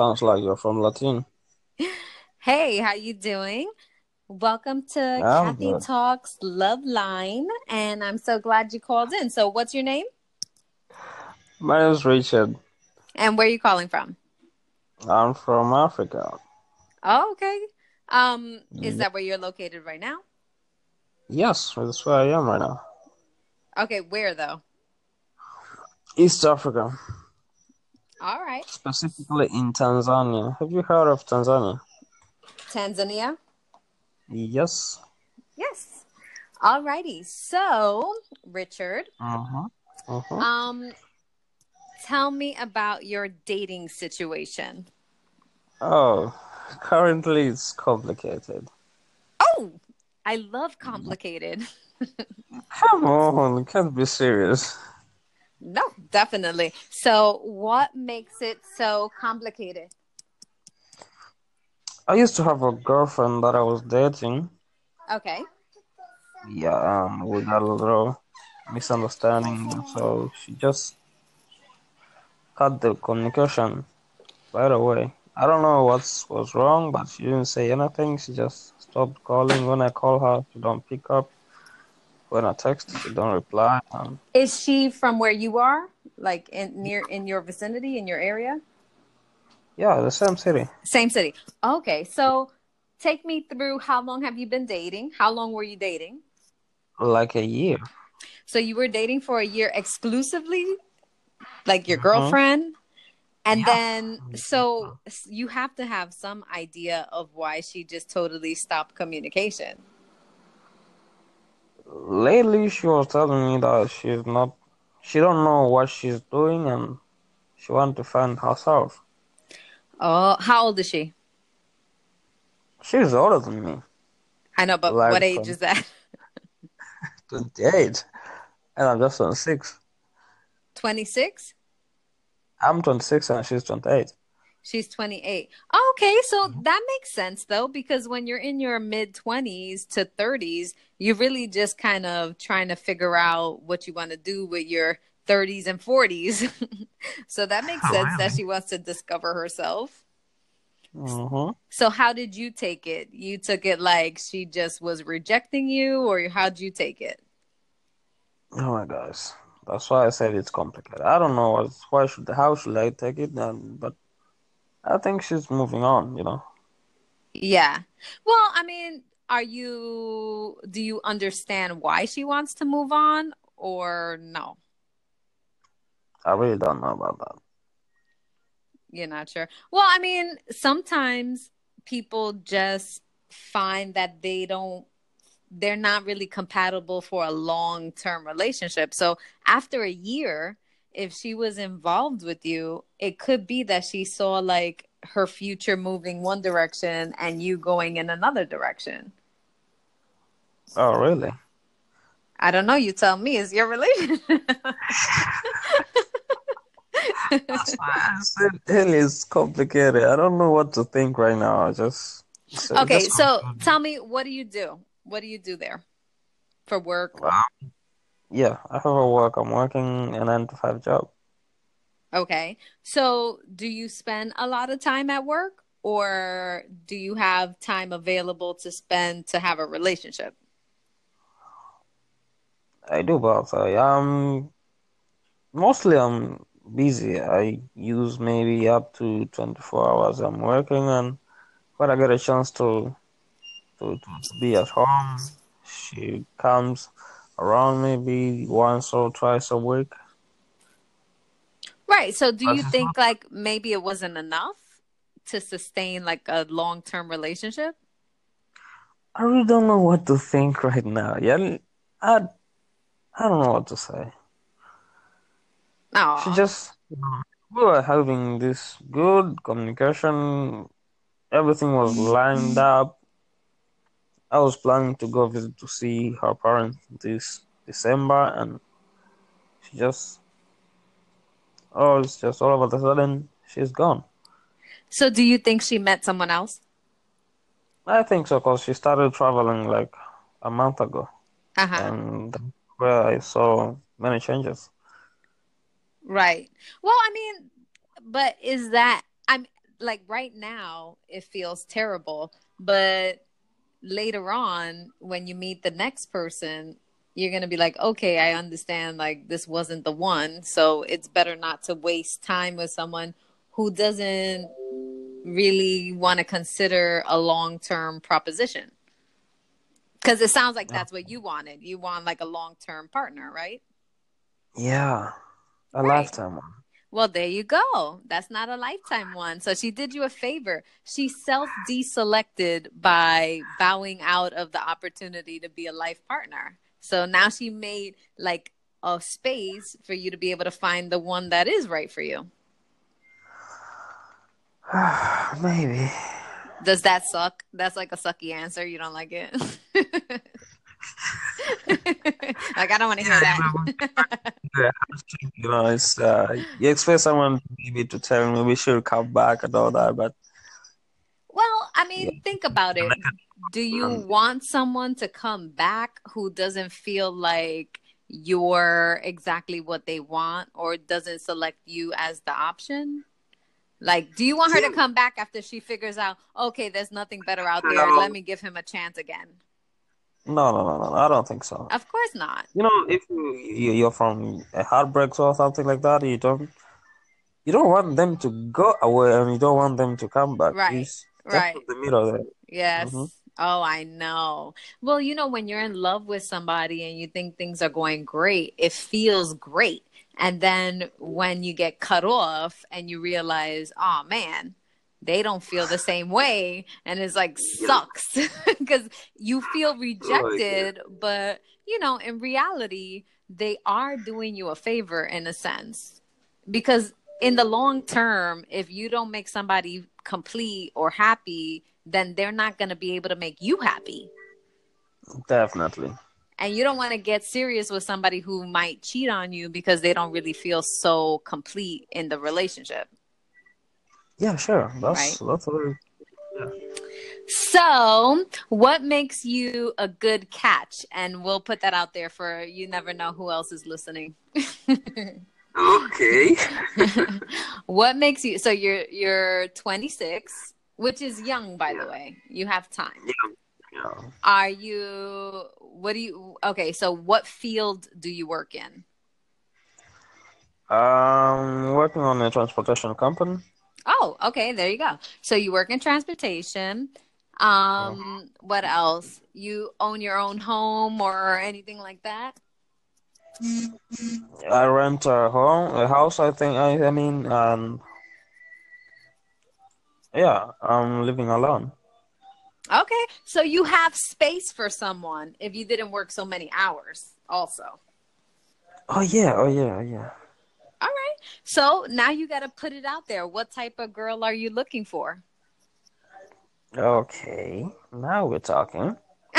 sounds like you're from Latin. Hey, how you doing? Welcome to I'm Kathy good. Talks Love Line, and I'm so glad you called in. So, what's your name My name is Richard. and where are you calling from? I'm from Africa. Oh, okay. Um, is that where you're located right now? Yes, that's where I am right now. Okay, where though? East Africa, All right, specifically in Tanzania. Have you heard of Tanzania? Tanzania. Yes. Yes. All righty. So, Richard, Uh-huh. Uh-huh. um, tell me about your dating situation. Oh, currently it's complicated. Oh, I love complicated. Come on, can't be serious. No, definitely. So, what makes it so complicated? I used to have a girlfriend that I was dating. Okay. Yeah, um, we got a little misunderstanding, so she just cut the communication right away. I don't know what's was wrong, but she didn't say anything. She just stopped calling. When I call her, she don't pick up. When I text, she don't reply. Um, Is she from where you are? Like in near in your vicinity, in your area? yeah, the same city. Same city. Okay. So, take me through how long have you been dating? How long were you dating? Like a year. So, you were dating for a year exclusively, like your Mhm. girlfriend? And Yeah. then, so you have to have some idea of why she just totally stopped communication. Lately, she was telling me that she's not, she don't know what she's doing, and she want to find herself. Oh, how old is she? She's older than me, I know, but like what age is that? 28, and I'm just 26. 26? I'm 26 and she's 28. She's 28. Oh, okay, so that makes sense though, because when you're in your mid 20s to 30s, you're really just kind of trying to figure out what you want to do with your 30s and 40s. so that makes Oh, sense that she wants to discover herself. Mm-hmm. So, how did you take it? You took it like she just was rejecting you, or how'd you take it? Oh my gosh. That's why I said it's complicated. I don't know why should, how should I take it, but I think she's moving on, you know. Yeah. Well, I mean, are you, do you understand why she wants to move on, or no? I really don't know about that. You're not sure. Well, I mean, sometimes people just find that they don't, they're not really compatible for a long term relationship. So after a year, if she was involved with you, it could be that she saw like her future moving one direction and you going in another direction. Oh, really? I don't know. You tell me. It's your relationship. That's why hell is complicated. I don't know what to think right now. I just, uh, okay. just So tell me, what do you do? What do you do there for work? Well, yeah, I have a work. I'm working a nine to five job. Okay. So, do you spend a lot of time at work or do you have time available to spend to have a relationship? I do both. I am mostly I'm busy. I use maybe up to 24 hours I'm working, and when I get a chance to, to, to be at home, she comes around maybe once or twice a week. Right. So, do you think like maybe it wasn't enough to sustain like a long-term relationship? I really don't know what to think right now. Yeah, I I don't know what to say. No. She just, we were having this good communication. Everything was lined up. I was planning to go visit to see her parents this December, and she just, oh, it's just all of a sudden she's gone. so do you think she met someone else? I think so, because she started traveling like a month ago, Uh-huh. and where I saw many changes. Right. Well, I mean, but is that I'm like right now it feels terrible, but later on when you meet the next person, you're going to be like, "Okay, I understand like this wasn't the one." So it's better not to waste time with someone who doesn't really want to consider a long-term proposition. Cuz it sounds like that's what you wanted. You want like a long-term partner, right? Yeah, a Right. lifetime one. Well, there you go. That's not a lifetime one. So she did you a favor. She self deselected by bowing out of the opportunity to be a life partner. So now she made like a space for you to be able to find the one that is right for you. Maybe. Does that suck? That's like a sucky answer. You don't like it? like, I don't want to hear that. Yeah, you know, it's uh, you expect someone maybe to tell me we should come back and all that, but Well, I mean, think about it. Do you Um, want someone to come back who doesn't feel like you're exactly what they want or doesn't select you as the option? Like, do you want her to come back after she figures out, okay, there's nothing better out there. Let me give him a chance again? No, no, no, no, I don't think so. Of course not. You know, if you you- you're from a heartbreak or something like that, you don't you don't want them to go away and you don't want them to come back. Right, right. the middle there. Yes. Mhm. Oh, I know. Well, you know, when you're in love with somebody and you think things are going great, it feels great. And then when you get cut off and you realize, oh man, they don't feel the same way. And it's like sucks because you feel rejected. But, you know, in reality, they are doing you a favor in a sense. Because in the long term, if you don't make somebody complete or happy, then they're not going to be able to make you happy. Definitely. And you don't want to get serious with somebody who might cheat on you because they don't really feel so complete in the relationship. Yeah, sure. That's Right. that's very So, what makes you a good catch? And we'll put that out there for you never know who else is listening. okay. what makes you so you're you're 26, which is young by the way. You have time. Yeah. Are you what do you okay, so what field do you work in? Um, working on a transportation company. Oh, okay, there you go. So you work in transportation. Um, what else? You own your own home or anything like that? I rent a home, a house. I think. I, I mean, um, yeah, I'm living alone. Okay, so you have space for someone if you didn't work so many hours, also. Oh yeah, oh yeah, oh yeah. All right. So now you got to put it out there. What type of girl are you looking for? Okay, now we're talking.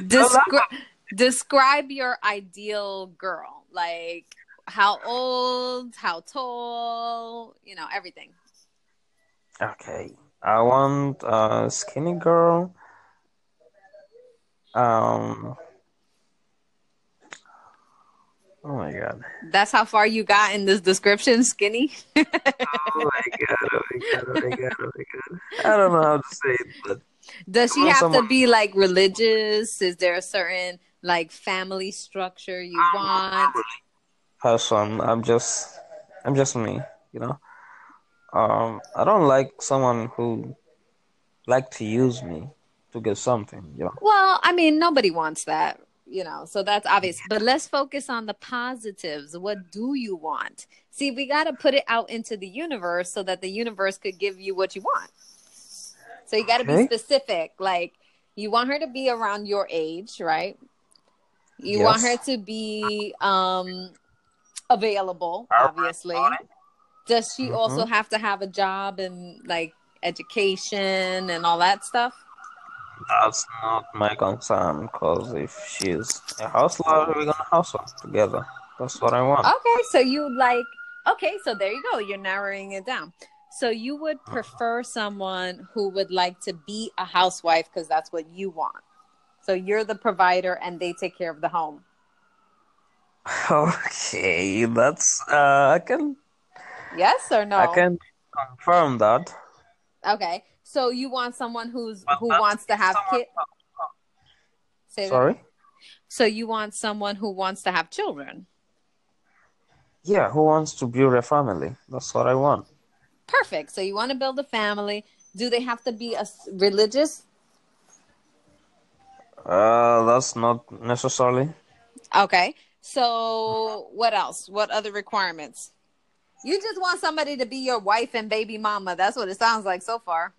Descri- describe your ideal girl. Like how old, how tall, you know, everything. Okay, I want a skinny girl. Um. Oh my god. That's how far you got in this description, skinny. Oh my god. Oh my god. Oh my god. Oh my god. I don't know how to say it, but Does she want have to be like religious? Is there a certain like family structure you want? person. I'm just, I'm just me. You know. Um, I don't like someone who like to use me to get something. You know. Well, I mean, nobody wants that, you know, so that's obvious. But let's focus on the positives. What do you want? See, we got to put it out into the universe so that the universe could give you what you want. So you got to be specific. Like, you want her to be around your age, right? You want her to be um available, obviously. Does she Mhm. also have to have a job and like education and all that stuff? That's not my concern, because if she's a hustler, we're gonna hustle together. That's what I want. Okay, so you like okay, so there you go. You're narrowing it down. So you would Uh-huh. prefer someone who would like to be a housewife because that's what you want. So you're the provider and they take care of the home. Okay, that's uh, I can Yes or no? I can confirm that. Okay. So you want someone who's Well, who wants to have kids? Say that. Sorry. So you want someone who wants to have children? Yeah, who wants to build a family? That's what I want. Perfect. So you want to build a family. Do they have to be a religious? Uh, that's not necessarily. Okay. So what else? What other requirements? You just want somebody to be your wife and baby mama. That's what it sounds like so far.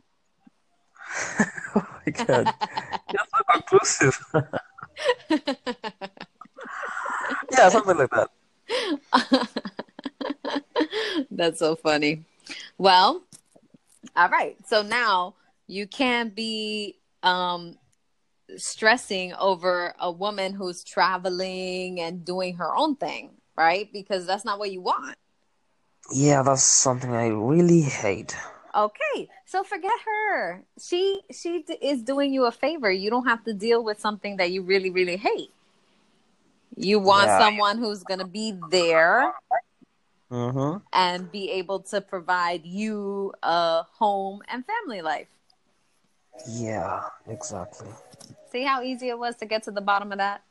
oh my god, you're so conclusive. yeah, something like that. That's so funny. Well, all right. So now you can't be um stressing over a woman who's traveling and doing her own thing, right? Because that's not what you want. Yeah, that's something I really hate. Okay, so forget her. She she d- is doing you a favor. You don't have to deal with something that you really really hate. You want Yeah. someone who's going to be there Mm-hmm. and be able to provide you a home and family life. Yeah, exactly. See how easy it was to get to the bottom of that?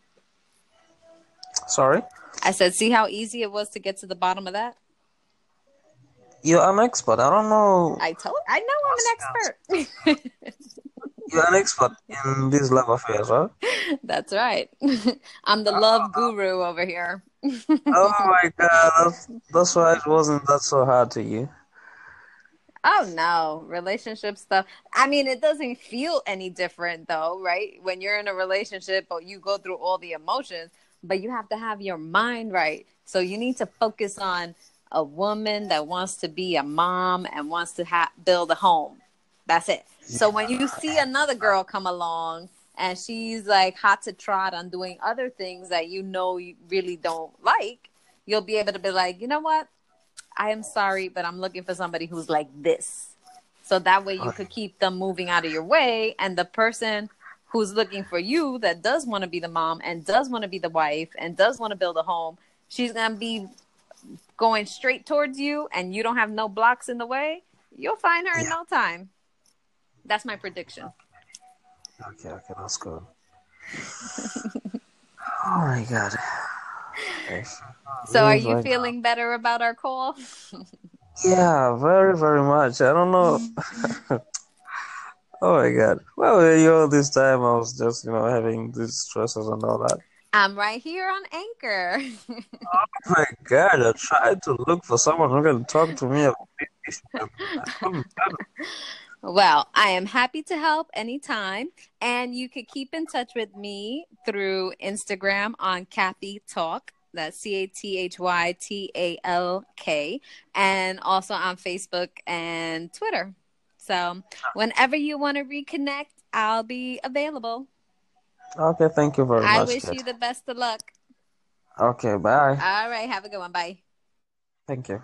Sorry? I said, see how easy it was to get to the bottom of that? You're an expert. I don't know. I told I know I'm an expert. You're an expert in these love affairs, right? That's right. I'm the ah. love guru over here. oh my god, that's, that's why it wasn't that so hard to you. Oh no, relationship stuff. I mean, it doesn't feel any different though, right? When you're in a relationship, but you go through all the emotions, but you have to have your mind right. So you need to focus on a woman that wants to be a mom and wants to ha- build a home. That's it. So when you see another girl come along and she's like hot to trot on doing other things that you know you really don't like, you'll be able to be like, you know what? I am sorry, but I'm looking for somebody who's like this. So that way you could keep them moving out of your way. And the person who's looking for you that does want to be the mom and does want to be the wife and does want to build a home, she's going to be going straight towards you and you don't have no blocks in the way. You'll find her in no time. That's my prediction. Okay, okay, that's good. oh my god. So are you I- feeling better about our call? Yeah, very, very much. I don't know. oh my god. Well, you know, this time I was just, you know, having these stresses and all that. I'm right here on Anchor. Oh my god, I tried to look for someone who can talk to me about. Well, I am happy to help anytime. And you could keep in touch with me through Instagram on Kathy Talk. That's C A T H Y T A L K. And also on Facebook and Twitter. So ah. whenever you want to reconnect, I'll be available. Okay, thank you very I much. I wish Kat. you the best of luck. Okay, bye. All right. Have a good one. Bye. Thank you.